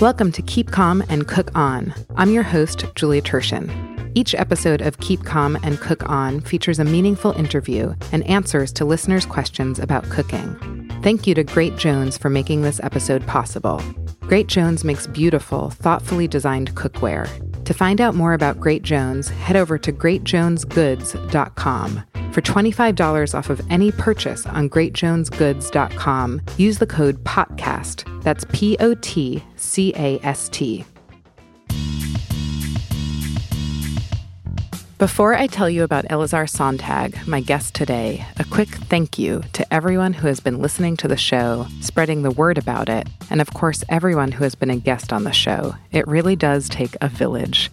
Welcome to Keep Calm and Cook On. I'm your host, Julia Turshen. Each episode of Keep Calm and Cook On features a meaningful interview and answers to listeners' questions about cooking. Thank you to Great Jones for making this episode possible. Great Jones makes beautiful, thoughtfully designed cookware. To find out more about Great Jones, head over to greatjonesgoods.com. For $25 off of any purchase on greatjonesgoods.com, use the code PODCAST. That's P O T C A S T. Before I tell you about Elazar Sontag, my guest today, a quick thank you to everyone who has been listening to the show, spreading the word about it, and of course, everyone who has been a guest on the show. It really does take a village.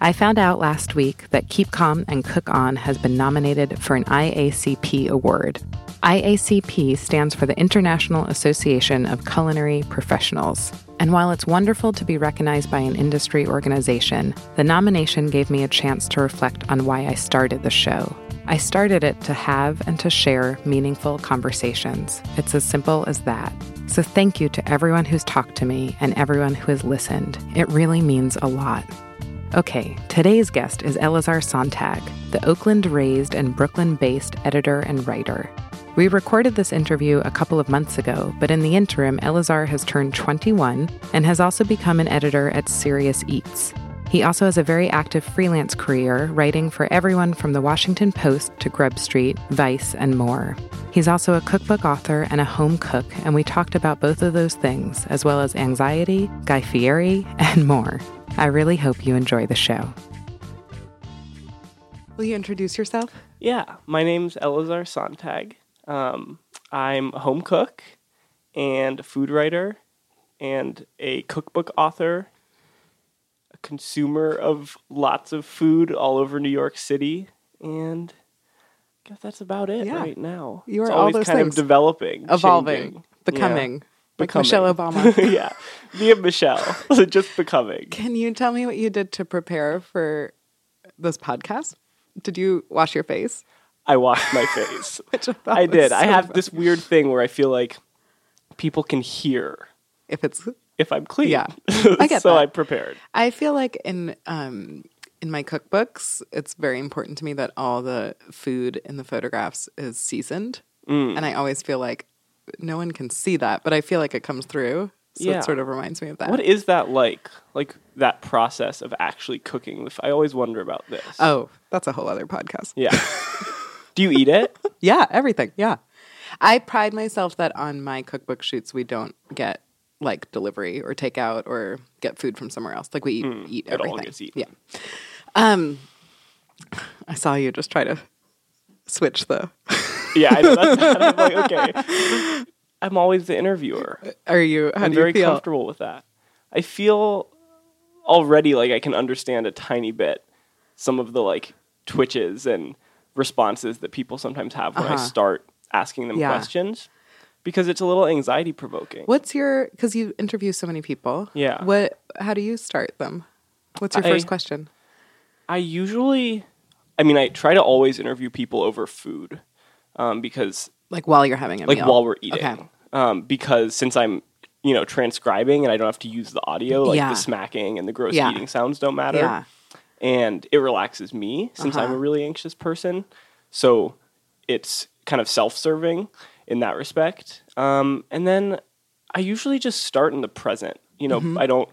I found out last week that Keep Calm and Cook On has been nominated for an IACP award. IACP stands for the International Association of Culinary Professionals. And while it's wonderful to be recognized by an industry organization, the nomination gave me a chance to reflect on why I started the show. I started it to have and to share meaningful conversations. It's as simple as that. So thank you to everyone who's talked to me and everyone who has listened. It really means a lot. Okay, today's guest is Elazar Sontag, the Oakland raised and Brooklyn based editor and writer. We recorded this interview a couple of months ago, but in the interim, Elazar has turned 21 and has also become an editor at Serious Eats. He also has a very active freelance career, writing for everyone from the Washington Post to Grub Street, Vice, and more. He's also a cookbook author and a home cook, and we talked about both of those things, as well as anxiety, Guy Fieri, and more. I really hope you enjoy the show. Will you introduce yourself? Yeah, my name's Elazar Sontag. Um, I'm a home cook and a food writer and a cookbook author, a consumer of lots of food all over New York City, and I guess that's about it Yeah. right now. You it's are all always those kind things. of developing, Evolving, changing. becoming, like Becoming. Michelle Obama. yeah, me and Michelle, just becoming. Can you tell me what you did to prepare for this podcast? Did you wash your face? I washed my face. Which I, I did. I have fun. this weird thing where I feel like people can hear If it's, if I'm clean. Yeah. I get so that. I prepared. I feel like in um in my cookbooks, it's very important to me that all the food in the photographs is seasoned, Mm. and I always feel like no one can see that, but I feel like it comes through. So Yeah. it sort of reminds me of that. What is that like? Like that process of actually cooking the f- I always wonder about this. oh, that's a whole other podcast. Yeah. Do you eat it? Yeah, everything. Yeah. I pride myself that on my cookbook shoots we don't get like delivery or takeout or get food from somewhere else. Like we eat, eat it all everything. gets eaten. Yeah. Um I saw you just try to switch the Yeah, I know. That's I'm like, okay. I'm always the interviewer. Are you how I'm do you very feel? comfortable with that. I feel already like I can understand a tiny bit some of the like twitches and responses that people sometimes have when I Uh-huh. start asking them Yeah. questions because it's a little anxiety provoking. What's your cuz you interview so many people. Yeah. What how do you start them? What's your I- first question? I usually, I mean, I try to always interview people over food um, because, Like while you're having a like, meal. while we're eating. Okay. Um, because since I'm, you know, transcribing and I don't have to use the audio, like Yeah. the smacking and the gross Yeah. eating sounds don't matter. Yeah. And it relaxes me since I'm Uh-huh. a really anxious person. So it's kind of self serving in that respect. Um, and then I usually just start in the present. You know, Mm-hmm. I don't,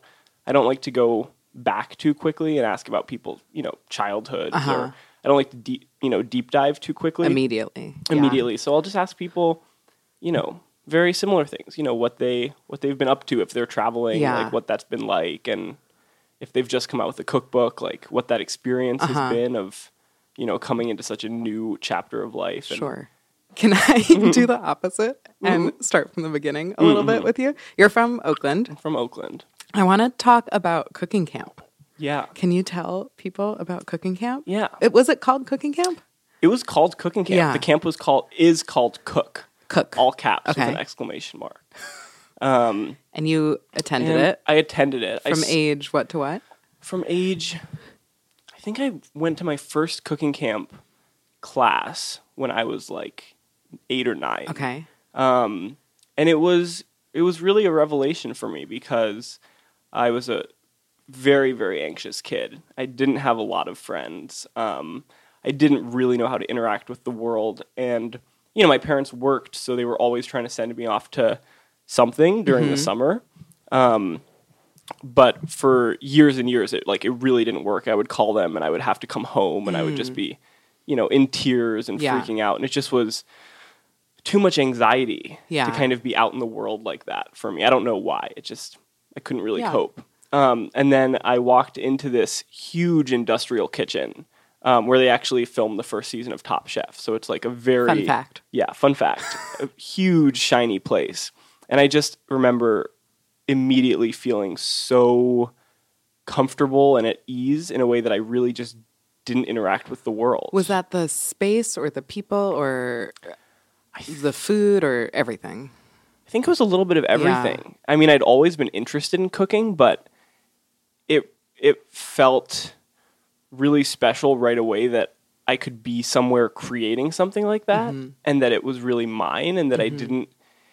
I don't like to go back too quickly and ask about people's, you know, childhoods Uh-huh. or I don't like to deep, you know, deep dive too quickly Immediately. Yeah. immediately. So I'll just ask people, you know, very similar things. You know what they what they've been up to if they're traveling, Yeah. like what that's been like, and if they've just come out with a cookbook, like what that experience Uh-huh. has been of, you know, coming into such a new chapter of life. And Sure. Can I do the opposite and start from the beginning a little bit with you? You're from Oakland. I'm from Oakland. I want to talk about cooking camp. Yeah, Can you tell people about cooking camp? yeah. It was it called cooking camp? It was called cooking camp. Yeah. The camp was called is called cook, Cook. all caps with an exclamation mark. Um, And you attended and it I attended it from s- age what to what? from age I think I went to my first cooking camp class when I was like 8 or 9. Okay. Um and it was it was really a revelation for me because I was a very, very anxious kid. I didn't have a lot of friends. Um, I didn't really know how to interact with the world. And, you know, my parents worked, so they were always trying to send me off to something during the summer. Um, but for years and years, it like it really didn't work. I would call them and I would have to come home and I would just be, you know, in tears and Yeah. freaking out. And it just was too much anxiety Yeah. to kind of be out in the world like that for me. I don't know why. It just I couldn't really Yeah. cope. Um, and then I walked into this huge industrial kitchen um, where they actually filmed the first season of Top Chef. So it's like a very Fun fact. yeah, fun fact. a huge shiny place. And I just remember immediately feeling so comfortable and at ease in a way that I really just didn't interact with the world. Was that the space or the people or the food or everything? I think it was a little bit of everything. I mean, I'd always been interested in cooking, but it it felt really special right away that I could be somewhere creating something like that Mm-hmm. and that it was really mine and that I didn't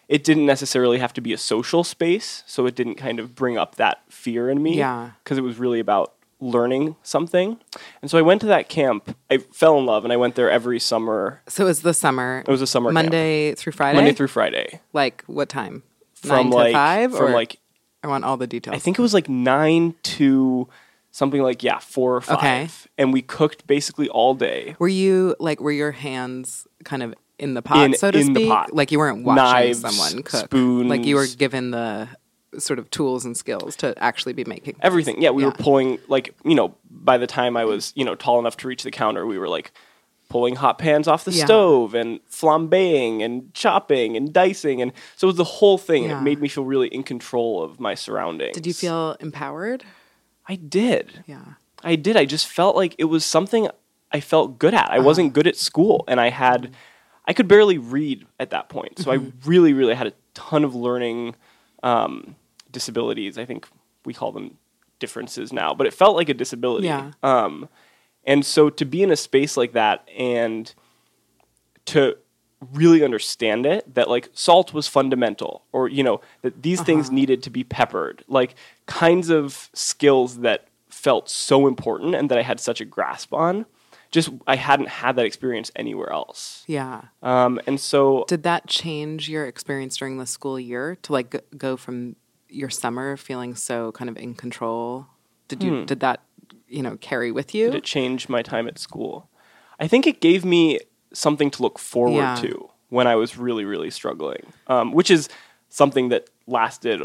it didn't necessarily have to be a social space, so it didn't kind of bring up that fear in me Yeah. because it was really about learning something. And so I went to that camp. I fell in love and I went there every summer. So it was the summer. It was a summer camp. Monday through Friday. Monday through Friday. like what time? From like five. from or like I want all the details. I think it was like nine to something like yeah four or five, Okay. and we cooked basically all day. Were you like were your hands kind of in the pot, In- so to in the speak? pot. Like you weren't watching Knives, someone cook. spoons. Like you were given the sort of tools and skills to actually be making Everything, yeah. We were pulling like you know by the time I was you know tall enough to reach the counter, we were like pulling hot pans off the Yeah. stove and flambeing and chopping and dicing, and so it was the whole thing. and It made me feel really in control of my surroundings. Did you feel empowered? I did. Yeah. I did. I just felt like it was something I felt good at. I Uh-huh. wasn't good at school, and I had, I could barely read at that point. So Mm-hmm. I really, really had a ton of learning um, disabilities. I think we call them differences now, but it felt like a disability. Yeah. Um, and so to be in a space like that and to really understand it that like salt was fundamental or you know that these things Uh-huh. needed to be peppered like kinds of skills that felt so important and that I had such a grasp on just I hadn't had that experience anywhere else Yeah. um, and so Did that change your experience during the school year to like go from your summer feeling so kind of in control? Did you did that you know carry with you? Did it change my time at school I think it gave me something to look forward Yeah. to when I was really really struggling um, which is something that lasted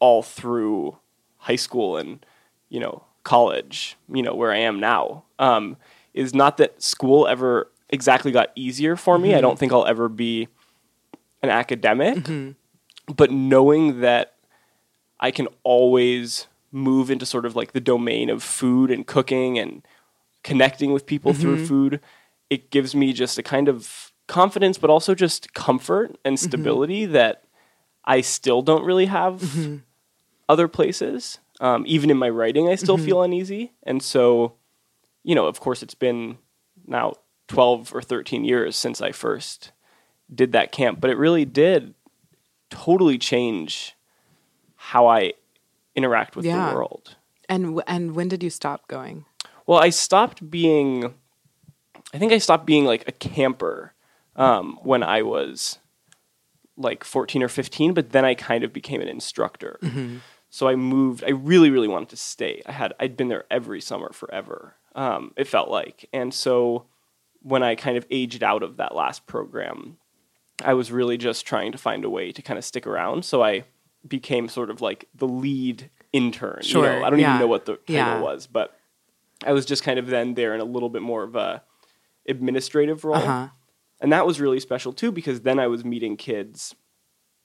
all through high school and you know college you know where i am now um, is not that school ever exactly got easier for me i don't think i'll ever be an academic but knowing that i can always move into sort of like the domain of food and cooking and connecting with people through mm-hmm. food it gives me just a kind of confidence but also just comfort and mm-hmm. stability that i still don't really have mm-hmm. other places. Um, even in my writing, I still feel uneasy. And so, you know, of course, it's been now 12 or 13 years since I first did that camp, but it really did totally change how I interact with Yeah. the world. and w- and when did you stop going? Well, I stopped being, I think I stopped being like a camper um, when I was like 14 or 15, but then I kind of became an instructor. So I moved, I really, really wanted to stay. I had, I'd been there every summer forever, um, it felt like. And so when I kind of aged out of that last program, I was really just trying to find a way to kind of stick around. So I became sort of like the lead intern. you know? Sure, I don't yeah. even know what the title Yeah. was, but I was just kind of then there in a little bit more of a administrative role. Uh-huh. And that was really special too because then I was meeting kids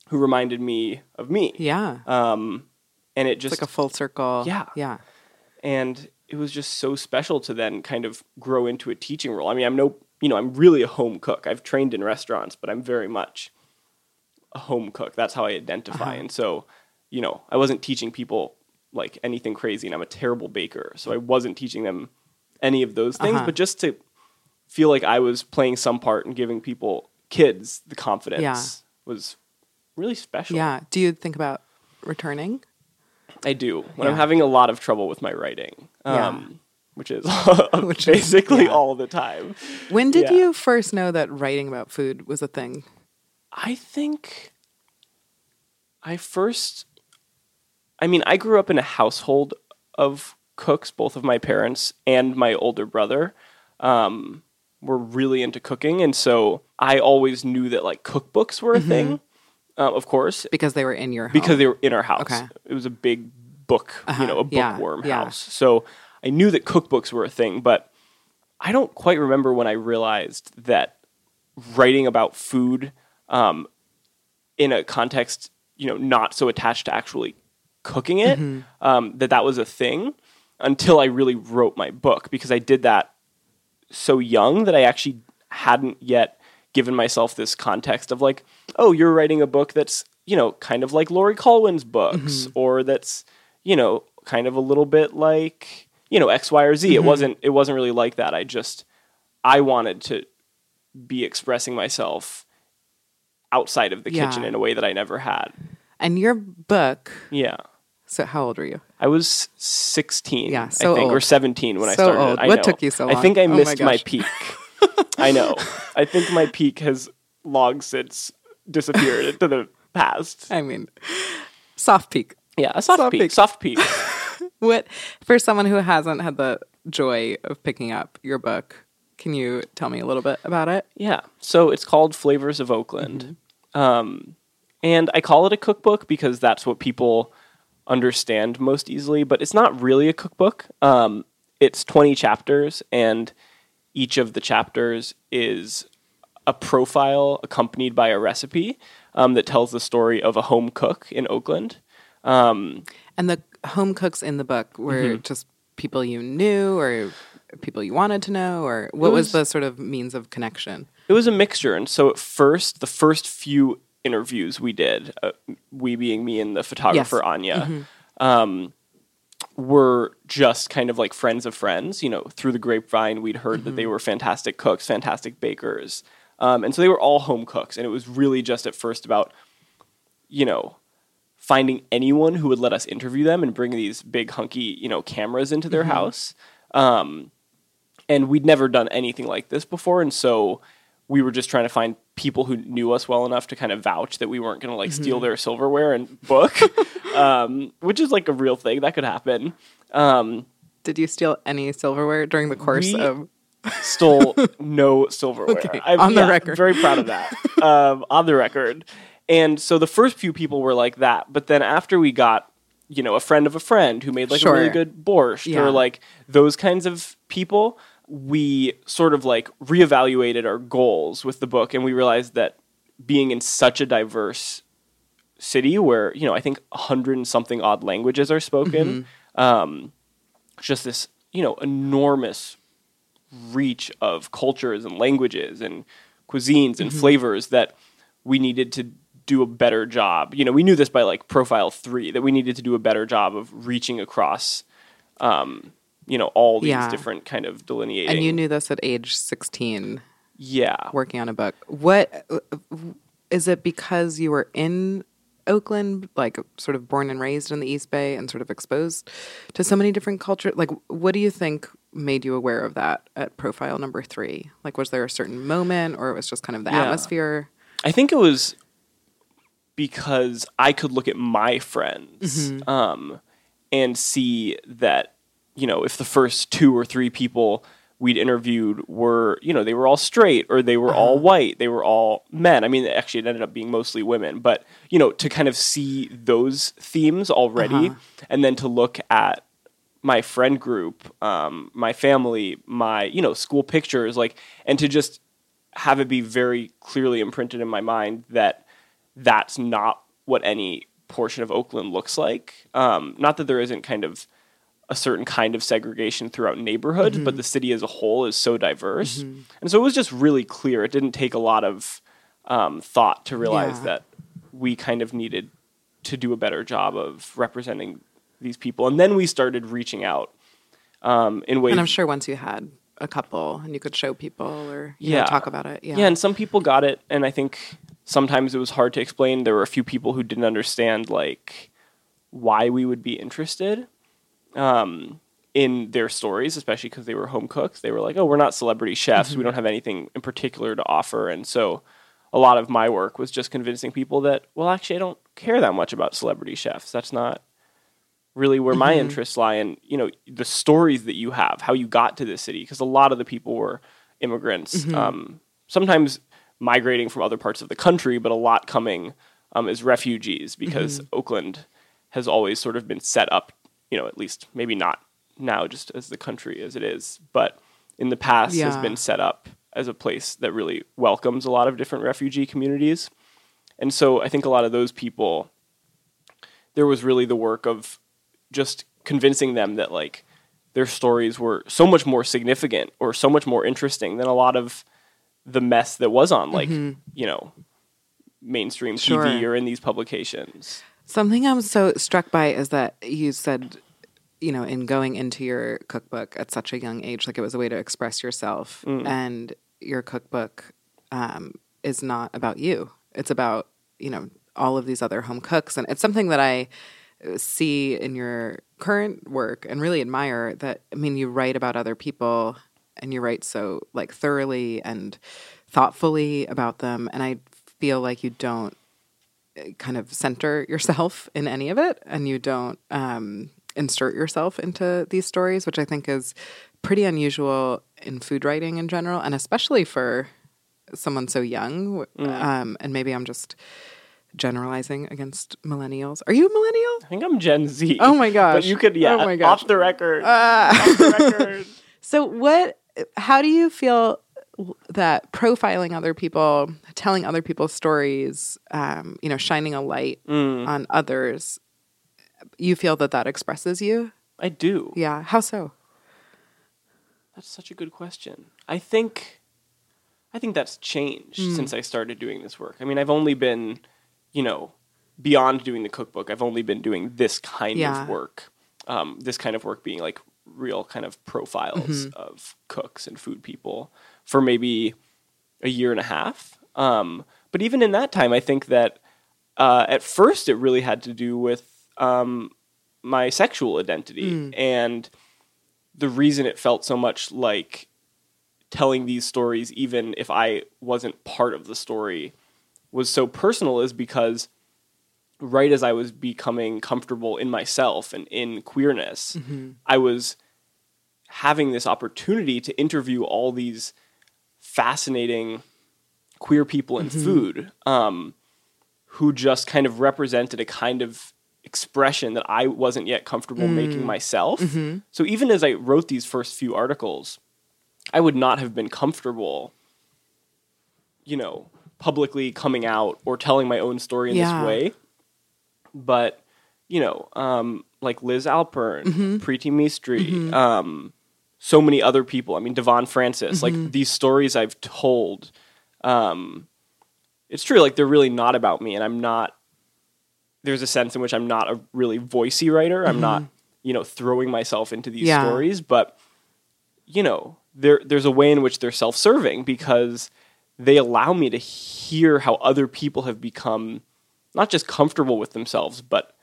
who reminded me of me. Yeah. Um, and it it's just like a full circle. Yeah. Yeah. and it was just so special to then kind of grow into a teaching role. I mean, I'm no, you know, I'm really a home cook. I've trained in restaurants, but I'm very much a home cook. That's how I identify. Uh-huh. And so, you know, I wasn't teaching people like anything crazy, and I'm a terrible baker, so I wasn't teaching them any of those things. Uh-huh. But just to feel like I was playing some part in giving people kids the confidence Yeah. was really special. Yeah. Do you think about returning? I do when I'm having a lot of trouble with my writing, Yeah. um, which is Which is- basically yeah. all the time. When did Yeah. you first know that writing about food was a thing? I think I first, I mean, I grew up in a household of cooks. Both of my parents and my older brother um, were really into cooking, and so I always knew that like cookbooks were a thing. Um, of course, Because they were in your home. because they were in our house. Okay. It was a big book, Uh-huh. you know, a bookworm yeah. house. So I knew that cookbooks were a thing, but I don't quite remember when I realized that writing about food um, in a context, you know, not so attached to actually cooking it, Mm-hmm. um, that that was a thing until I really wrote my book because I did that so young that I actually hadn't yet given myself this context of like, oh, you're writing a book that's, you know, kind of like Laurie Colwin's books, or that's, you know, kind of a little bit like, you know, X, Y, or Z. It wasn't it wasn't really like that. I just I wanted to be expressing myself outside of the Yeah. kitchen in a way that I never had. and your book. Yeah. So how old were you? I was 16, Yeah, so I think, or 17 when I started. old. I What know. took you so long? I think I Oh my missed my, gosh. peak. I know. I think my peak has long since disappeared into the past. I mean, soft peak. Yeah, a soft, Soft peak. peak. Soft peak. What for someone who hasn't had the joy of picking up your book? Can you tell me a little bit about it? Yeah. So it's called Flavors of Oakland. Mm-hmm. Um, and I call it a cookbook because that's what people understand most easily, but it's not really a cookbook. Um, it's 20 chapters, and each of the chapters is a profile accompanied by a recipe um, that tells the story of a home cook in Oakland. And the home cooks in the book were Mm-hmm. just people you knew or people you wanted to know, or what was, was- the sort of means of connection? It was a mixture, and so at first, the first few interviews we did, uh, we being me and the photographer Yes. Anya, um, were just kind of like friends of friends. You know, through the grapevine, we'd heard that they were fantastic cooks, fantastic bakers, um, and so they were all home cooks. And it was really just at first about, you know, finding anyone who would let us interview them and bring these big hunky, you know, cameras into their house. Um, and we'd never done anything like this before, and so we were just trying to find people who knew us well enough to kind of vouch that we weren't going to like steal their silverware and book, um, which is like a real thing that could happen. Um, Did you steal any silverware during the course of? stole no silverware. Okay, I'm- on the yeah, record. Very proud of that. um, on the record. And so the first few people were like that, but then after we got, you know, a friend of a friend who made like a really good borscht Yeah. or like those kinds of people, we sort of like reevaluated our goals with the book and we realized that being in such a diverse city where, you know, I think a hundred and something odd languages are spoken, Mm-hmm. um, just this, you know, enormous reach of cultures and languages and cuisines and flavors that we needed to do a better job. You know, we knew this by like profile three that we needed to do a better job of reaching across, um, you know, all these Yeah. different kind of delineating. And you knew this at age sixteen, yeah, working on a book. What is it because you were in Oakland, like sort of born and raised in the East Bay, and sort of exposed to so many different cultures? Like, what do you think made you aware of that at profile number three? Like, was there a certain moment, or it was just kind of the Yeah. atmosphere? I think it was because I could look at my friends Mm-hmm. um, and see that, you know, if the first two or three people we'd interviewed were, you know, they were all straight or they were Uh-huh. all white, they were all men. I mean, actually, it ended up being mostly women, but, you know, to kind of see those themes already Uh-huh. and then to look at my friend group, um, my family, my, you know, school pictures, like, and to just have it be very clearly imprinted in my mind that that's not what any portion of Oakland looks like. Um, not that there isn't kind of a certain kind of segregation throughout neighborhoods, but the city as a whole is so diverse. And so it was just really clear. It didn't take a lot of um, thought to realize Yeah. that we kind of needed to do a better job of representing these people. And then we started reaching out um, in ways. And I'm sure once you had a couple and you could show people or you know, Yeah. talk about it, yeah, Yeah, and some people got it, and I think sometimes it was hard to explain. There were a few people who didn't understand like why we would be interested um, in their stories, especially because they were home cooks. They were like, "Oh, we're not celebrity chefs. Mm-hmm. We don't have anything in particular to offer." And so, a lot of my work was just convincing people that, well, actually, I don't care that much about celebrity chefs. That's not really where my interests lie. And you know, the stories that you have, how you got to this city, because a lot of the people were immigrants. Um, sometimes migrating from other parts of the country, but a lot coming um, as refugees because Oakland has always sort of been set up, you know, at least maybe not now just as the country as it is, but in the past has been set up as a place that really welcomes a lot of different refugee communities. And so I think a lot of those people, there was really the work of just convincing them that like their stories were so much more significant or so much more interesting than a lot of the mess that was on like mm-hmm. you know mainstream Sure. TV or in these publications. Something I'm so struck by is that you said, you know, in going into your cookbook at such a young age, like it was a way to express yourself. And your cookbook um, is not about you, it's about, you know, all of these other home cooks. And it's something that I uh, see in your current work and really admire that, I mean, you write about other people and you write so like thoroughly and thoughtfully about them. And I feel like you don't kind of center yourself in any of it and you don't um, insert yourself into these stories, which I think is pretty unusual in food writing in general, and especially for someone so young. Um, and maybe I'm just generalizing against millennials. Are you a millennial? I think I'm Gen Z. Oh my gosh. But you could yeah, Oh my gosh. off the record. off the record. So, what? How do you feel that profiling other people, telling other people's stories, um, you know, shining a light on others, you feel that that expresses you? I do. Yeah. How so? That's such a good question. I think I think that's changed Hmm. since I started doing this work. I mean, I've only been, you know, beyond doing the cookbook, I've only been doing this kind Yeah. of work. Um, this kind of work being like real kind of profiles Mm-hmm. of cooks and food people for maybe a year and a half. Um, but even in that time, I think that uh, at first it really had to do with um, my sexual identity. Mm. and the reason it felt so much like telling these stories, even if I wasn't part of the story, was so personal is because right as I was becoming comfortable in myself and in queerness, I was having this opportunity to interview all these fascinating queer people in food um, who just kind of represented a kind of expression that I wasn't yet comfortable making myself. So even as I wrote these first few articles, I would not have been comfortable, you know, publicly coming out or telling my own story in Yeah. this way. But, you know, um, like Liz Alpern, Preeti Mistry, um, so many other people. I mean, Devonn Francis, like these stories I've told, um, it's true, like they're really not about me, and I'm not. There's a sense in which I'm not a really voicey writer. I'm not, mm-hmm. you know, throwing myself into these Yeah. stories, but you know, there there's a way in which they're self-serving because they allow me to hear how other people have become not just comfortable with themselves, but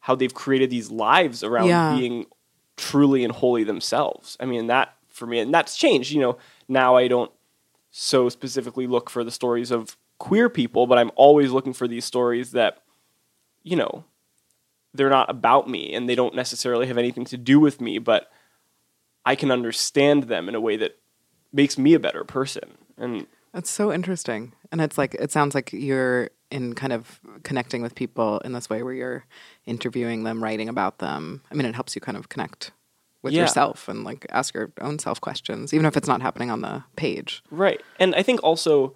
how they've created these lives around Yeah. being truly and wholly themselves. I mean, that for me, and that's changed. You know, now I don't so specifically look for the stories of queer people, but I'm always looking for these stories that, you know, they're not about me and they don't necessarily have anything to do with me, but I can understand them in a way that makes me a better person. And That's so interesting. And it's like, it sounds like you're in kind of connecting with people in this way where you're interviewing them, writing about them. I mean, it helps you kind of connect with Yeah. yourself and like ask your own self questions, even if it's not happening on the page. Right. And I think also,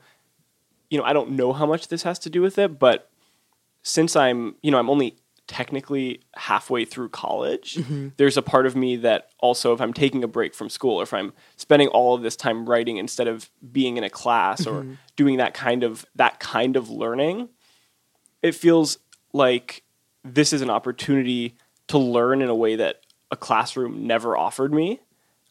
you know, I don't know how much this has to do with it, but since I'm, you know, I'm only technically halfway through college, there's a part of me that also, if I'm taking a break from school or if I'm spending all of this time writing instead of being in a class or doing that kind of that kind of learning, it feels like this is an opportunity to learn in a way that a classroom never offered me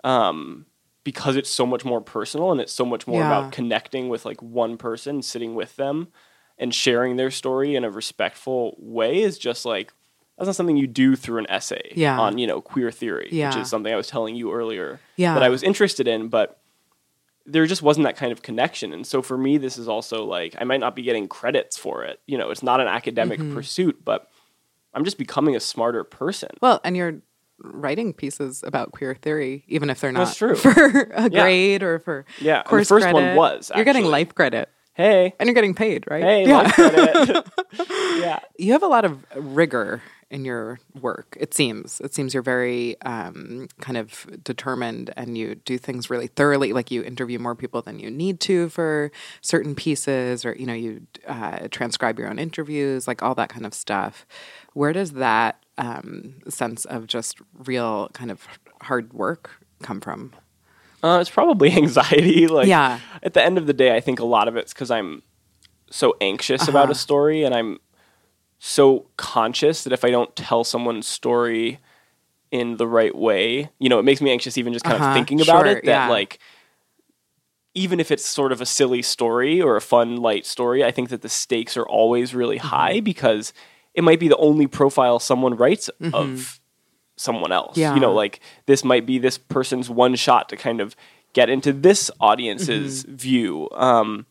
um, because it's so much more personal and it's so much more Yeah. about connecting with like one person, sitting with them, and sharing their story in a respectful way is just like that's not something you do through an essay Yeah. on you know queer theory, which is something I was telling you earlier Yeah. that I was interested in, but there just wasn't that kind of connection. And so for me, this is also like I might not be getting credits for it. You know, it's not an academic Mm-hmm. pursuit, but I'm just becoming a smarter person. Well, and you're writing pieces about queer theory, even if they're not That's true. for a Yeah. grade or for Yeah, and the course first one credit. was, You're getting life credit, Hey, and you're getting paid, right? hey, yeah. yeah. you have a lot of rigor in your work. It seems. It seems you're very um, kind of determined, and you do things really thoroughly. Like you interview more people than you need to for certain pieces, or you know, you uh, transcribe your own interviews, like all that kind of stuff. Where does that um, sense of just real kind of hard work come from? Uh, it's probably anxiety. Like, Yeah. At the end of the day, I think a lot of it's because I'm so anxious about Uh-huh. a story, and I'm so conscious that if I don't tell someone's story in the right way, you know, it makes me anxious even just kind Uh-huh. of thinking about Sure, it. That yeah. like, even if it's sort of a silly story or a fun, light story, I think that the stakes are always really Mm-hmm. high because it might be the only profile someone writes of someone else. Yeah. You know, like this might be this person's one shot to kind of get into this audience's Mm-hmm. view. Um,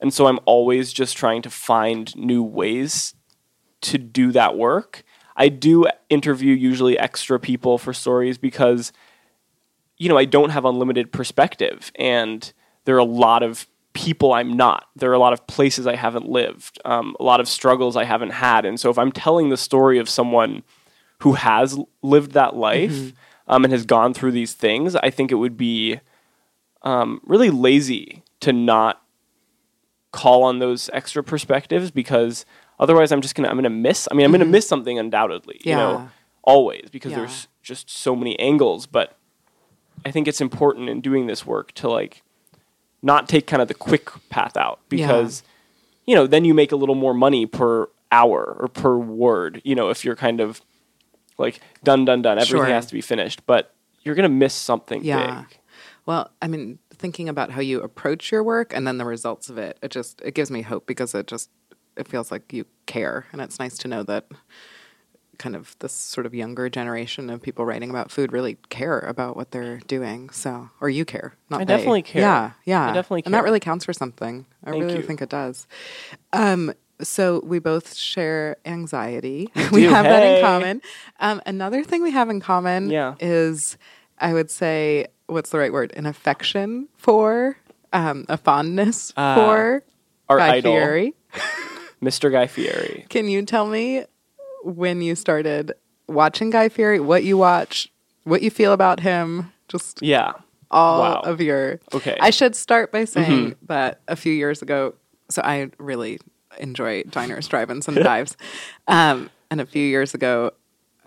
and so I'm always just trying to find new ways to do that work. I do interview usually extra people for stories because, you know, I don't have unlimited perspective and there are a lot of people I'm not. There are a lot of places I haven't lived, um, a lot of struggles I haven't had. And so if I'm telling the story of someone who has lived that life um, and has gone through these things, I think it would be um, really lazy to not call on those extra perspectives because otherwise I'm just gonna I'm gonna miss. I mean, I'm gonna miss something undoubtedly. You know, always because Yeah. there's just so many angles. But I think it's important in doing this work to like not take kind of the quick path out because you know then you make a little more money per hour or per word. You know, if you're kind of like done, done, done, everything Sure. has to be finished, but you're gonna miss something Yeah. big. Well, I mean, thinking about how you approach your work and then the results of it, it just it gives me hope because it just it feels like you care, and it's nice to know that kind of this sort of younger generation of people writing about food really care about what they're doing. So, or you care, not I they. definitely care. Yeah, yeah, I definitely and that really counts for something. I Thank really you. think it does. Um, so we both share anxiety. We, do. have that in common. Um, another thing we have in common Yeah. is, I would say, what's the right word? An affection for, um, a fondness Ah, for our Guy idol. Fieri. Mr. Guy Fieri. Can you tell me when you started watching Guy Fieri, what you watch, what you feel about him, just Yeah. all Wow. of your. Okay. I should start by saying Mm-hmm. that a few years ago, so I really enjoy diners, drive-ins, and dives. Um, and a few years ago,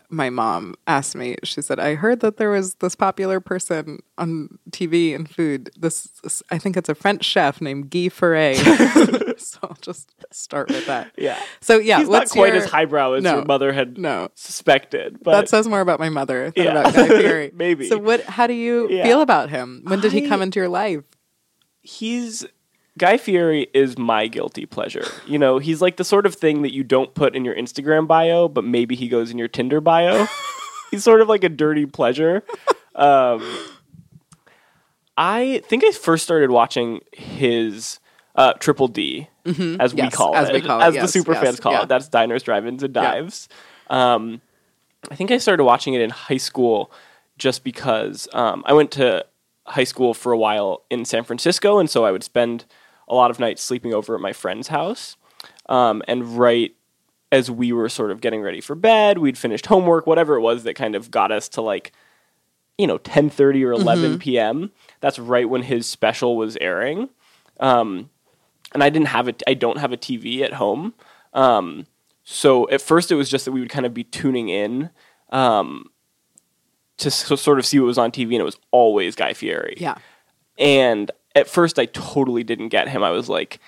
my mom asked me. She said, "I heard that there was this popular person on TV and food. This, this- I think it's a French chef named Guy Ferret." so I'll just start with that. Yeah. So yeah, He's not quite your- as highbrow as No. your mother had No. suspected. But that says more about my mother than Yeah. about Guy Fieri. Maybe. So what? How do you Yeah. feel about him? When did he come into your life? he's Guy Fieri is my guilty pleasure. You know, he's like the sort of thing that you don't put in your Instagram bio, but maybe he goes in your Tinder bio. he's sort of like a dirty pleasure. Um, I think I first started watching his uh, Triple D, as we Mm-hmm. Yes, call as it, we call it, as yes, the super yes, fans call yeah. it. That's diners, drive-ins, and dives. Um, I think I started watching it in high school just because um, I went to high school for a while in San Francisco, and so I would spend a lot of nights sleeping over at my friend's house. Um, and right as we were sort of getting ready for bed, we'd finished homework, whatever it was that kind of got us to like, you know, ten thirty or 11 p.m. That's right when his special was airing. Um, and I didn't have it. I don't have a TV at home. Um, so at first it was just that we would kind of be tuning in um, to s- sort of see what was on TV, and it was always Guy Fieri. Yeah. And at first I totally didn't get him. I was like,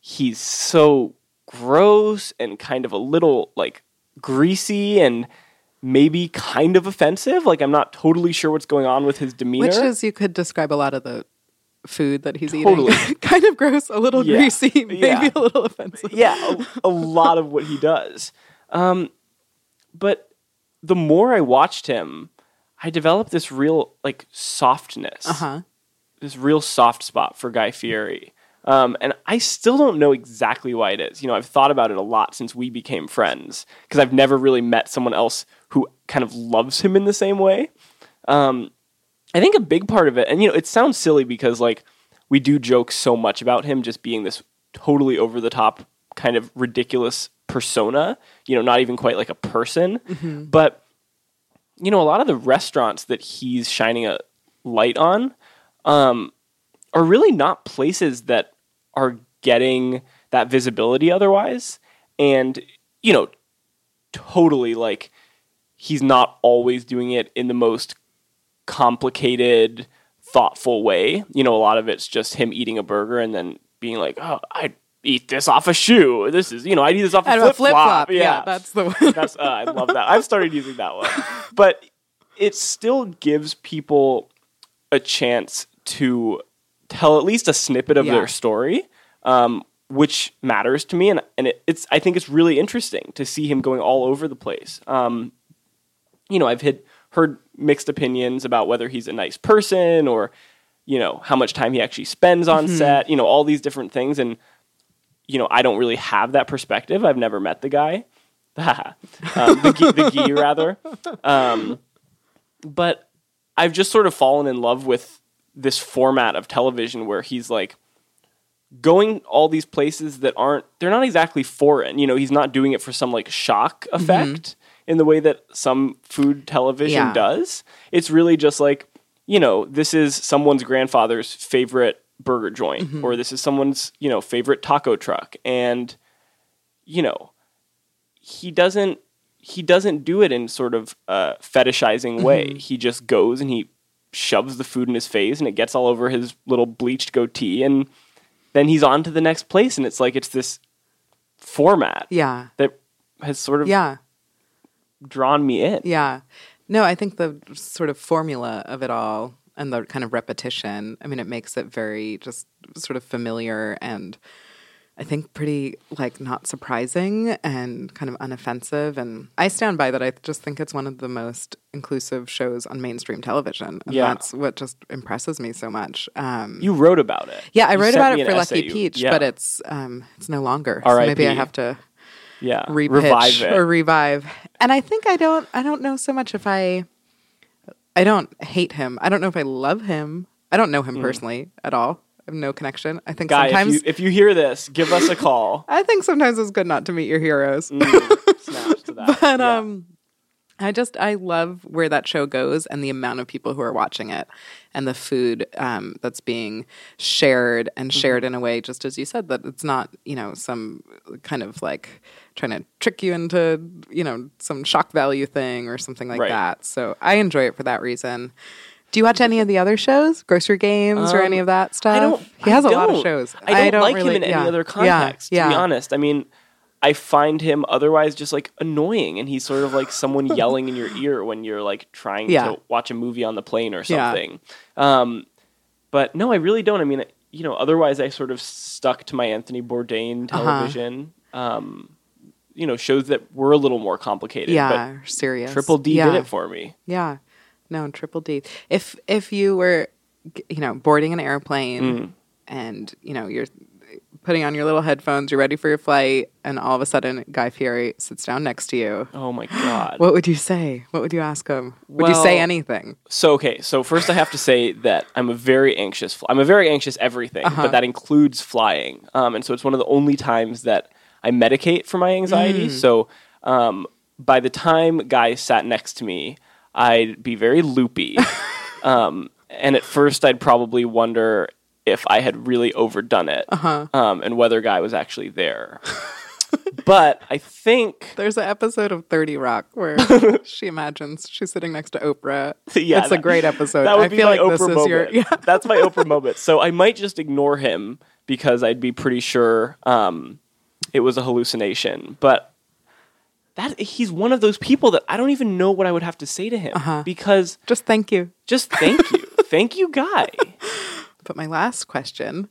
he's so gross and kind of a little like greasy and maybe kind of offensive. Like I'm not totally sure what's going on with his demeanor. Which is you could describe a lot of the food that he's Totally. eating. kind of gross, a little Yeah. greasy, maybe Yeah. a little offensive. yeah, a, a lot of what he does. Um, but the more I watched him, I developed this real like softness, Uh-huh. This real soft spot for Guy Fieri. Um, and I still don't know exactly why it is. You know, I've thought about it a lot since we became friends because I've never really met someone else who kind of loves him in the same way. Um, I think a big part of it, and you know, it sounds silly because like we do joke so much about him just being this totally over the top kind of ridiculous persona, you know, not even quite like a person. But you know, a lot of the restaurants that he's shining a light on um, are really not places that are getting that visibility otherwise. And, you know, totally like he's not always doing it in the most complicated, thoughtful way. You know, a lot of it's just him eating a burger and then being like, oh, I eat this off a shoe. This is, you know, I eat this off a flip, flip flop. flop. Yeah. that's the one. That's uh, I love that. I've started using that one, but it still gives people a chance to tell at least a snippet of Yeah. their story, um, which matters to me, and and it, it's I think it's really interesting to see him going all over the place. Um, you know, I've had, heard mixed opinions about whether he's a nice person or you know how much time he actually spends on set. You know, all these different things, and you know, I don't really have that perspective. I've never met the guy, um, the, the Guy rather. Um, but I've just sort of fallen in love with this format of television where he's like going all these places that aren't they're not exactly foreign. You know, he's not doing it for some like shock mm-hmm. effect in the way that some food television Yeah. does. It's really just like, you know, this is someone's grandfather's favorite burger joint mm-hmm. or this is someone's, you know, favorite taco truck and you know, he doesn't he doesn't do it in sort of a fetishizing way. Mm-hmm. He just goes and he shoves the food in his face and it gets all over his little bleached goatee and then he's on to the next place and it's like it's this format yeah. that has sort of Yeah. drawn me in. Yeah. No, I think the sort of formula of it all and the kind of repetition, I mean, it makes it very just sort of familiar and I think pretty like not surprising and kind of unoffensive. And I stand by that. I just think it's one of the most inclusive shows on mainstream television. And Yeah. that's what just impresses me so much. Um, You wrote about it. yeah, I You wrote about it for. Lucky You- Peach, yeah. but it's um, it's no longer. So maybe I have to yeah, revive it. or revive. And I think I don't I don't know so much if I I don't hate him. I don't know if I love him. I don't know him personally at all. Have no connection. I think. Guy, sometimes if you if you hear this, give us a call. I think sometimes it's good not to meet your heroes. Mm, snaps to that. But Yeah. um I just I love where that show goes and the amount of people who are watching it and the food um, that's being shared and Mm-hmm. shared in a way just as you said that it's not you know some kind of like trying to trick you into you know some shock value thing or something like Right. that. So I enjoy it for that reason. Do you watch any of the other shows, Grocery Games, or any of that stuff? Um, I don't. He has a a lot of shows. I don't, like really- him in yeah. any other context. Yeah, To be honest, I mean, I find him otherwise just like annoying, and he's sort of like someone yelling in your ear when you're like trying Yeah. to watch a movie on the plane or Yeah. something. Um, but no, I really don't. I mean, you know, otherwise I sort of stuck to my Anthony Bourdain Uh-huh. television. Um, you know, shows that were a little more complicated. Yeah, serious. Triple D yeah. did it for me. Yeah. No, triple D. If if you were you know, boarding an airplane Mm. and, you know, you're putting on your little headphones, you're ready for your flight, and all of a sudden Guy Fieri sits down next to you. Oh my god. What would you say? What would you ask him? Would you say anything? So okay, so first I have to say that I'm a very anxious. Fl- I'm a very anxious everything, Uh-huh. but that includes flying. Um, and so it's one of the only times that I medicate for my anxiety. Mm. So um, by the time guy sat next to me, I'd be very loopy. um, and at first I'd probably wonder if I had really overdone it, Uh-huh. um, and whether guy was actually there. but I think There's an episode of 30 Rock where she imagines she's sitting next to Oprah. Yeah, it's a great episode. That would I be feel my like Oprah this is moment. your yeah. That's my Oprah moment. So I might just ignore him because I'd be pretty sure um, it was a hallucination. But that he's one of those people that I don't even know what I would have to say to him Uh-huh. because Just thank you. just thank you, thank you, guy. But my last question,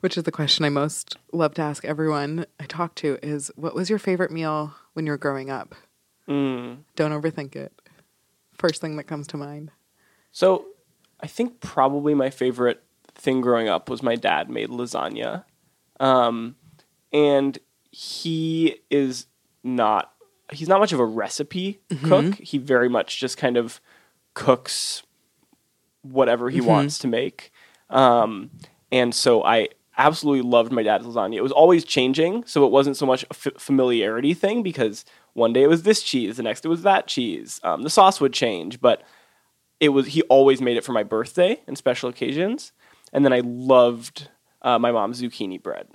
which is the question I most love to ask everyone I talk to, is what was your favorite meal when you were growing up? Mm. Don't overthink it. First thing that comes to mind. So, I think probably my favorite thing growing up was my dad made lasagna. Um, and he is not he's not much of a recipe cook. He very much just kind of cooks whatever he wants to make. Um, and so I absolutely loved my dad's lasagna. It was always changing, so it wasn't so much a f- familiarity thing because one day it was this cheese, the next it was that cheese. Um, the sauce would change, but it was he always made it for my birthday and special occasions. And then I loved uh, my mom's zucchini bread,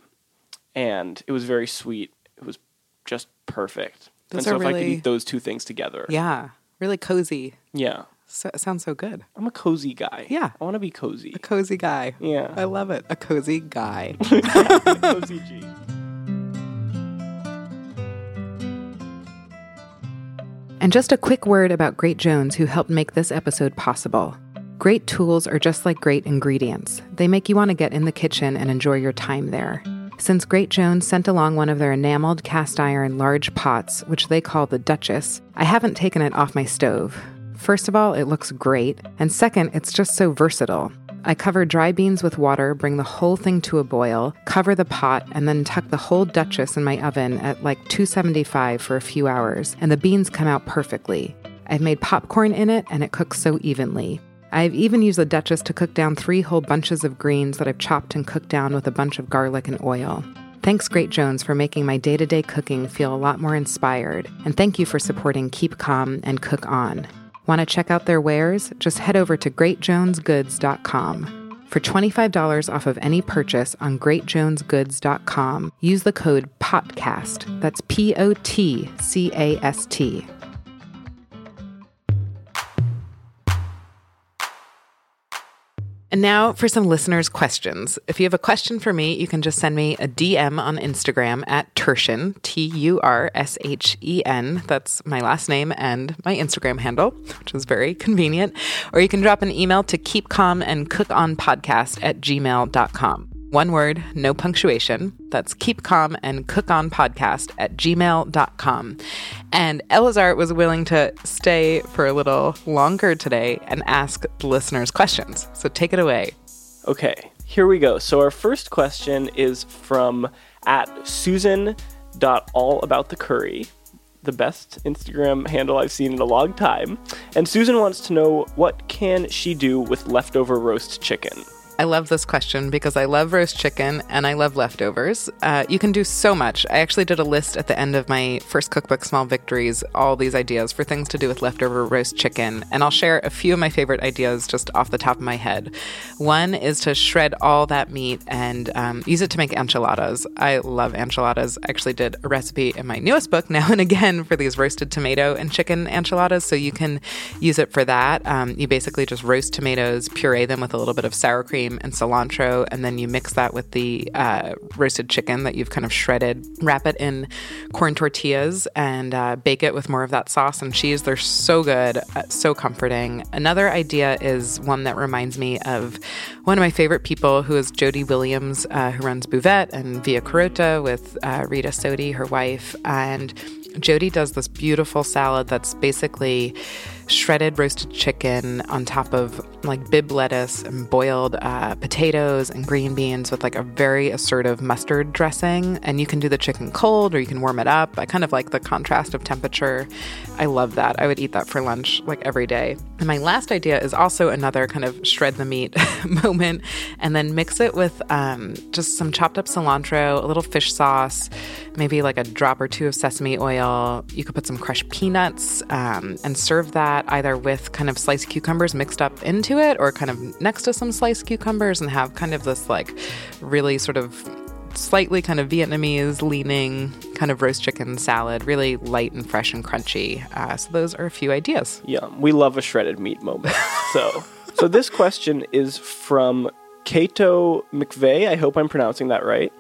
and it was very sweet. It was just perfect. Those and so if I could eat those two things together, Yeah. Really cozy. yeah, So, sounds so good. I'm a cozy guy. Yeah. I want to be cozy. A cozy guy. Yeah, I love it. A cozy guy. cozy G. And just a quick word about Great Jones, who helped make this episode possible. Great tools are just like great ingredients. They make you want to get in the kitchen and enjoy your time there. Since Great Jones sent along one of their enameled cast iron large pots, which they call the Duchess, I haven't taken it off my stove. First of all, it looks great, and second, it's just so versatile. I cover dry beans with water, bring the whole thing to a boil, cover the pot, and then tuck the whole Duchess in my oven at like 275 for a few hours, and the beans come out perfectly. I've made popcorn in it, and it cooks so evenly. I've even used the Duchess to cook down three whole bunches of greens that I've chopped and cooked down with a bunch of garlic and oil. Thanks, Great Jones, for making my day to day cooking feel a lot more inspired, and thank you for supporting Keep Calm and Cook On. Want to check out their wares? Just head over to greatjonesgoods.com. For $25 off of any purchase on greatjonesgoods.com, use the code POTCAST. That's P O T C A S T. And now for some listeners' questions. If you have a question for me, you can just send me a DM on Instagram at Turshen, T U R S H E N. That's my last name and my Instagram handle, which is very convenient. Or you can drop an email to keepcalm and cookonpodcast at gmail.com. One word, no punctuation. That's keep calm and cook on podcast at gmail.com. And Elazar was willing to stay for a little longer today and ask the listeners questions. So take it away. Okay, here we go. So our first question is from at Susan.allaboutthecurry, the best Instagram handle I've seen in a long time. And Susan wants to know what can she do with leftover roast chicken? I love this question because I love roast chicken and I love leftovers. Uh, you can do so much. I actually did a list at the end of my first cookbook, Small Victories, all these ideas for things to do with leftover roast chicken. And I'll share a few of my favorite ideas just off the top of my head. One is to shred all that meat and um, use it to make enchiladas. I love enchiladas. I actually did a recipe in my newest book, Now and Again, for these roasted tomato and chicken enchiladas. So you can use it for that. Um, you basically just roast tomatoes, puree them with a little bit of sour cream and cilantro, and then you mix that with the uh, roasted chicken that you've kind of shredded. Wrap it in corn tortillas and uh, bake it with more of that sauce and cheese. They're so good, uh, so comforting. Another idea is one that reminds me of one of my favorite people, who is Jody Williams, uh, who runs Buvette and Via Carota with uh, Rita Sodi, her wife, and Jody does this beautiful salad that's basically shredded roasted chicken on top of like Bibb lettuce and boiled uh, potatoes and green beans with like a very assertive mustard dressing. And you can do the chicken cold or you can warm it up. I kind of like the contrast of temperature. I love that. I would eat that for lunch like every day. And my last idea is also another kind of shred the meat moment and then mix it with um, just some chopped up cilantro, a little fish sauce, maybe like a drop or two of sesame oil. You could put some crushed peanuts um, and serve that either with kind of sliced cucumbers mixed up into it or kind of next to some sliced cucumbers and have kind of this like really sort of slightly kind of Vietnamese leaning kind of roast chicken salad, really light and fresh and crunchy. Uh, so those are a few ideas. Yum. We love a shredded meat moment. so, so this question is from Cato McVeigh. I hope I'm pronouncing that right.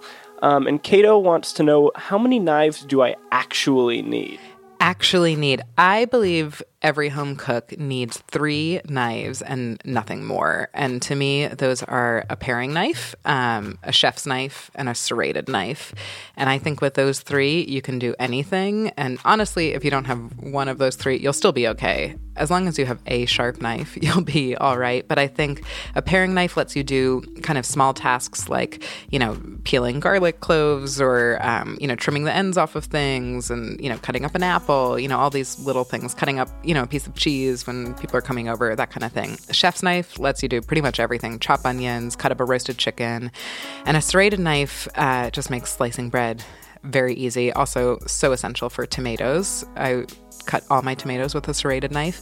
Um, and Cato wants to know how many knives do I actually need? Actually, need I believe every home cook needs three knives and nothing more. And to me, those are a paring knife, um, a chef's knife, and a serrated knife. And I think with those three, you can do anything. And honestly, if you don't have one of those three, you'll still be okay as long as you have a sharp knife, you'll be all right. But I think a paring knife lets you do kind of small tasks like, you know, peeling garlic cloves or, um, you know, trimming the ends off of things and, you know, cutting up an apple, you know, all these little things, cutting up, you know, a piece of cheese when people are coming over, that kind of thing. Chef's knife lets you do pretty much everything chop onions, cut up a roasted chicken. And a serrated knife uh, just makes slicing bread very easy. Also, so essential for tomatoes. I cut all my tomatoes with a serrated knife.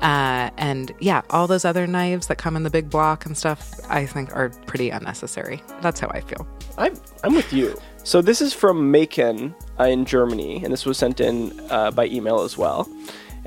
Uh, and yeah, all those other knives that come in the big block and stuff, I think are pretty unnecessary. That's how I feel. I'm, I'm with you. So this is from Macon uh, in Germany, and this was sent in uh, by email as well.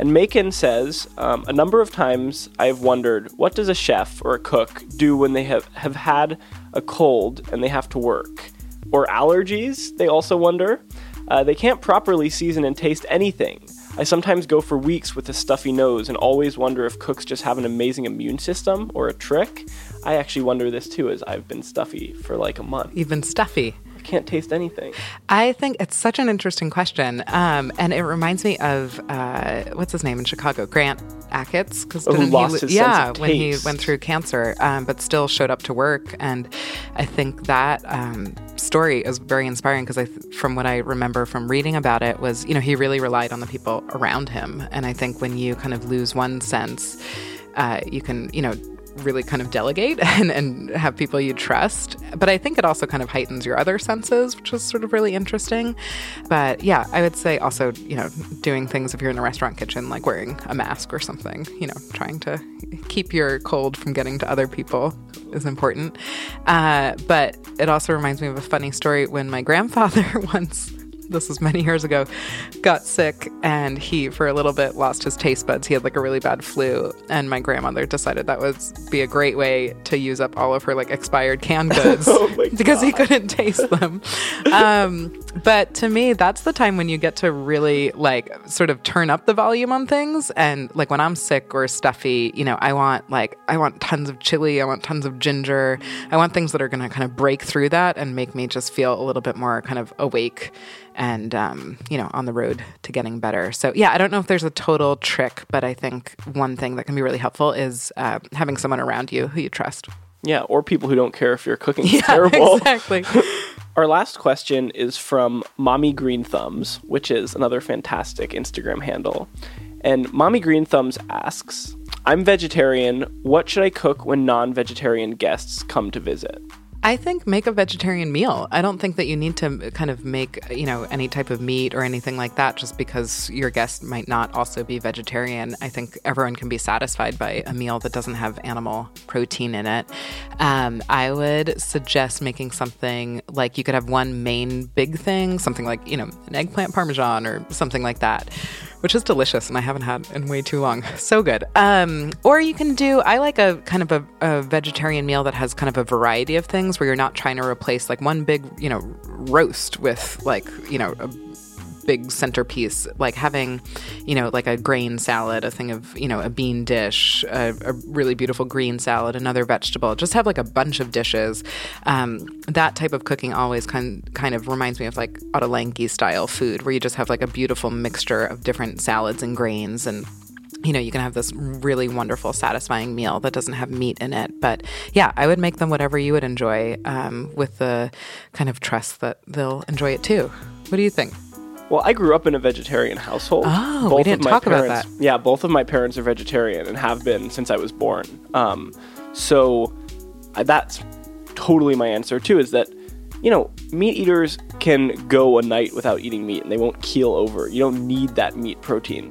And Macon says, um, a number of times I've wondered, what does a chef or a cook do when they have, have had a cold and they have to work? Or allergies, they also wonder. Uh, they can't properly season and taste anything. I sometimes go for weeks with a stuffy nose and always wonder if cooks just have an amazing immune system or a trick. I actually wonder this too, as I've been stuffy for like a month. You've been stuffy. I can't taste anything. I think it's such an interesting question. Um, and it reminds me of uh, what's his name in Chicago? Grant Achatz. Because oh, lost his yeah, when he went through cancer, um, but still showed up to work. And I think that um, story is very inspiring because from what I remember from reading about it was, you know, he really relied on the people around him. And I think when you kind of lose one sense, uh, you can, you know, really kind of delegate and, and have people you trust. But I think it also kind of heightens your other senses, which is sort of really interesting. But yeah, I would say also, you know, doing things if you're in a restaurant kitchen, like wearing a mask or something, you know, trying to keep your cold from getting to other people is important. Uh, but it also reminds me of a funny story when my grandfather once this was many years ago, got sick and he, for a little bit, lost his taste buds. He had like a really bad flu. And my grandmother decided that would be a great way to use up all of her like expired canned goods oh because he couldn't taste them. um, but to me, that's the time when you get to really like sort of turn up the volume on things. And like when I'm sick or stuffy, you know, I want like, I want tons of chili, I want tons of ginger, I want things that are going to kind of break through that and make me just feel a little bit more kind of awake and um, you know on the road to getting better. So yeah i don't know if there's a total trick but i think one thing that can be really helpful is uh, having someone around you who you trust. Yeah or people who don't care if you're cooking yeah, terrible. exactly. Our last question is from mommy green thumbs which is another fantastic instagram handle. And mommy green thumbs asks i'm vegetarian. What should i cook when non-vegetarian guests come to visit I think make a vegetarian meal. I don't think that you need to kind of make, you know, any type of meat or anything like that just because your guest might not also be vegetarian. I think everyone can be satisfied by a meal that doesn't have animal protein in it. Um, I would suggest making something like you could have one main big thing, something like, you know, an eggplant parmesan or something like that which is delicious and I haven't had in way too long. So good. Um, or you can do, I like a kind of a, a, vegetarian meal that has kind of a variety of things where you're not trying to replace like one big, you know, roast with like, you know, a big centerpiece, like having, you know, like a grain salad, a thing of, you know, a bean dish, a, a really beautiful green salad, another vegetable. Just have like a bunch of dishes. Um, that type of cooking always kind kind of reminds me of like Ottolenghi style food, where you just have like a beautiful mixture of different salads and grains and you know, you can have this really wonderful, satisfying meal that doesn't have meat in it. But yeah, I would make them whatever you would enjoy um, with the kind of trust that they'll enjoy it too. What do you think? Well, I grew up in a vegetarian household. Oh, both we didn't talk parents, about that. Yeah, both of my parents are vegetarian and have been since I was born. Um, so uh, that's totally my answer too. Is that you know meat eaters can go a night without eating meat and they won't keel over. You don't need that meat protein.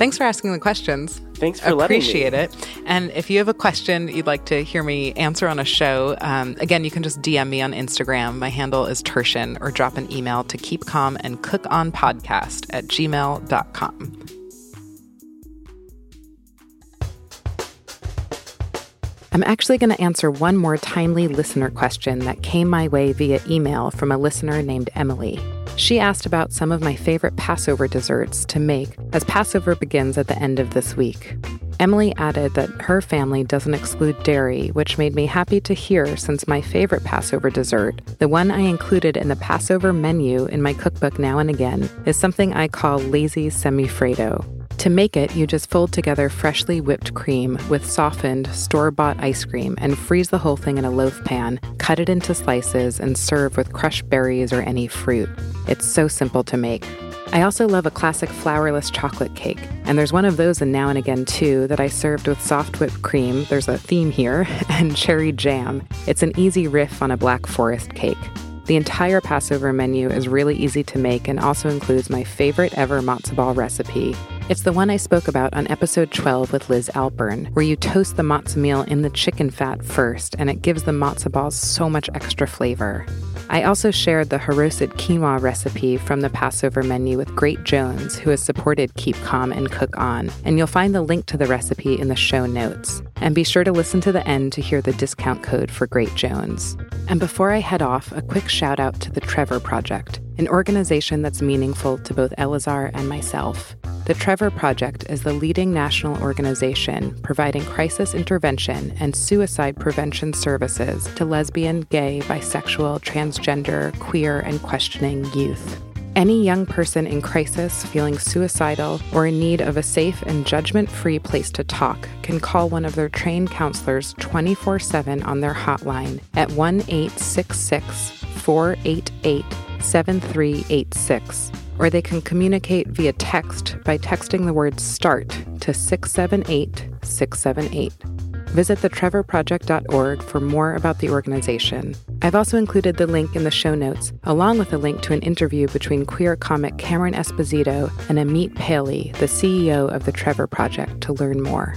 Thanks for asking the questions. Thanks for Appreciate letting me. Appreciate it. And if you have a question you'd like to hear me answer on a show, um, again, you can just DM me on Instagram. My handle is Turshen, or drop an email to keep calm and cook on podcast at gmail.com. I'm actually going to answer one more timely listener question that came my way via email from a listener named Emily. She asked about some of my favorite Passover desserts to make as Passover begins at the end of this week. Emily added that her family doesn't exclude dairy, which made me happy to hear since my favorite Passover dessert, the one I included in the Passover menu in my cookbook now and again, is something I call lazy semifreddo. To make it, you just fold together freshly whipped cream with softened, store bought ice cream and freeze the whole thing in a loaf pan, cut it into slices, and serve with crushed berries or any fruit. It's so simple to make. I also love a classic flourless chocolate cake, and there's one of those in Now and Again too that I served with soft whipped cream, there's a theme here, and cherry jam. It's an easy riff on a black forest cake. The entire Passover menu is really easy to make and also includes my favorite ever matzo ball recipe. It's the one I spoke about on episode 12 with Liz Alpern, where you toast the matzo meal in the chicken fat first, and it gives the matzo balls so much extra flavor. I also shared the haroset quinoa recipe from the Passover menu with Great Jones, who has supported Keep Calm and Cook On, and you'll find the link to the recipe in the show notes. And be sure to listen to the end to hear the discount code for Great Jones. And before I head off, a quick shout out to the Trevor Project, an organization that's meaningful to both Elazar and myself. The Trevor Project is the leading national organization providing crisis intervention and suicide prevention services to lesbian, gay, bisexual, transgender, queer, and questioning youth. Any young person in crisis, feeling suicidal, or in need of a safe and judgment free place to talk can call one of their trained counselors 24 7 on their hotline at 1 866 488 7386 or they can communicate via text by texting the word START to 678 678. Visit thetrevorproject.org for more about the organization. I've also included the link in the show notes, along with a link to an interview between queer comic Cameron Esposito and Amit Paley, the CEO of the Trevor Project, to learn more.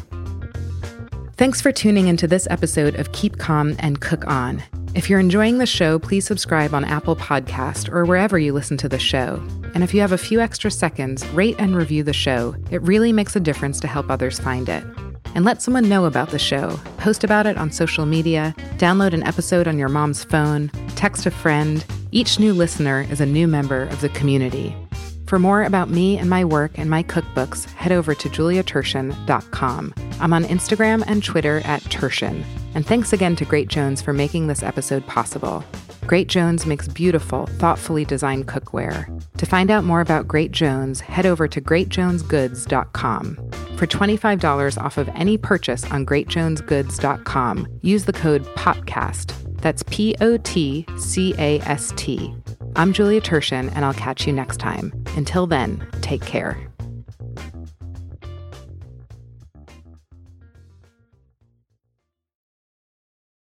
Thanks for tuning into this episode of Keep Calm and Cook On. If you're enjoying the show, please subscribe on Apple Podcast or wherever you listen to the show. And if you have a few extra seconds, rate and review the show. It really makes a difference to help others find it. And let someone know about the show. Post about it on social media, download an episode on your mom's phone, text a friend. Each new listener is a new member of the community. For more about me and my work and my cookbooks, head over to juliaturshen.com. I'm on Instagram and Twitter at Turshen. And thanks again to Great Jones for making this episode possible. Great Jones makes beautiful, thoughtfully designed cookware. To find out more about Great Jones, head over to greatjonesgoods.com. For $25 off of any purchase on greatjonesgoods.com, use the code POTCAST. That's P O T C A S T. I'm Julia Turshen, and I'll catch you next time. Until then, take care.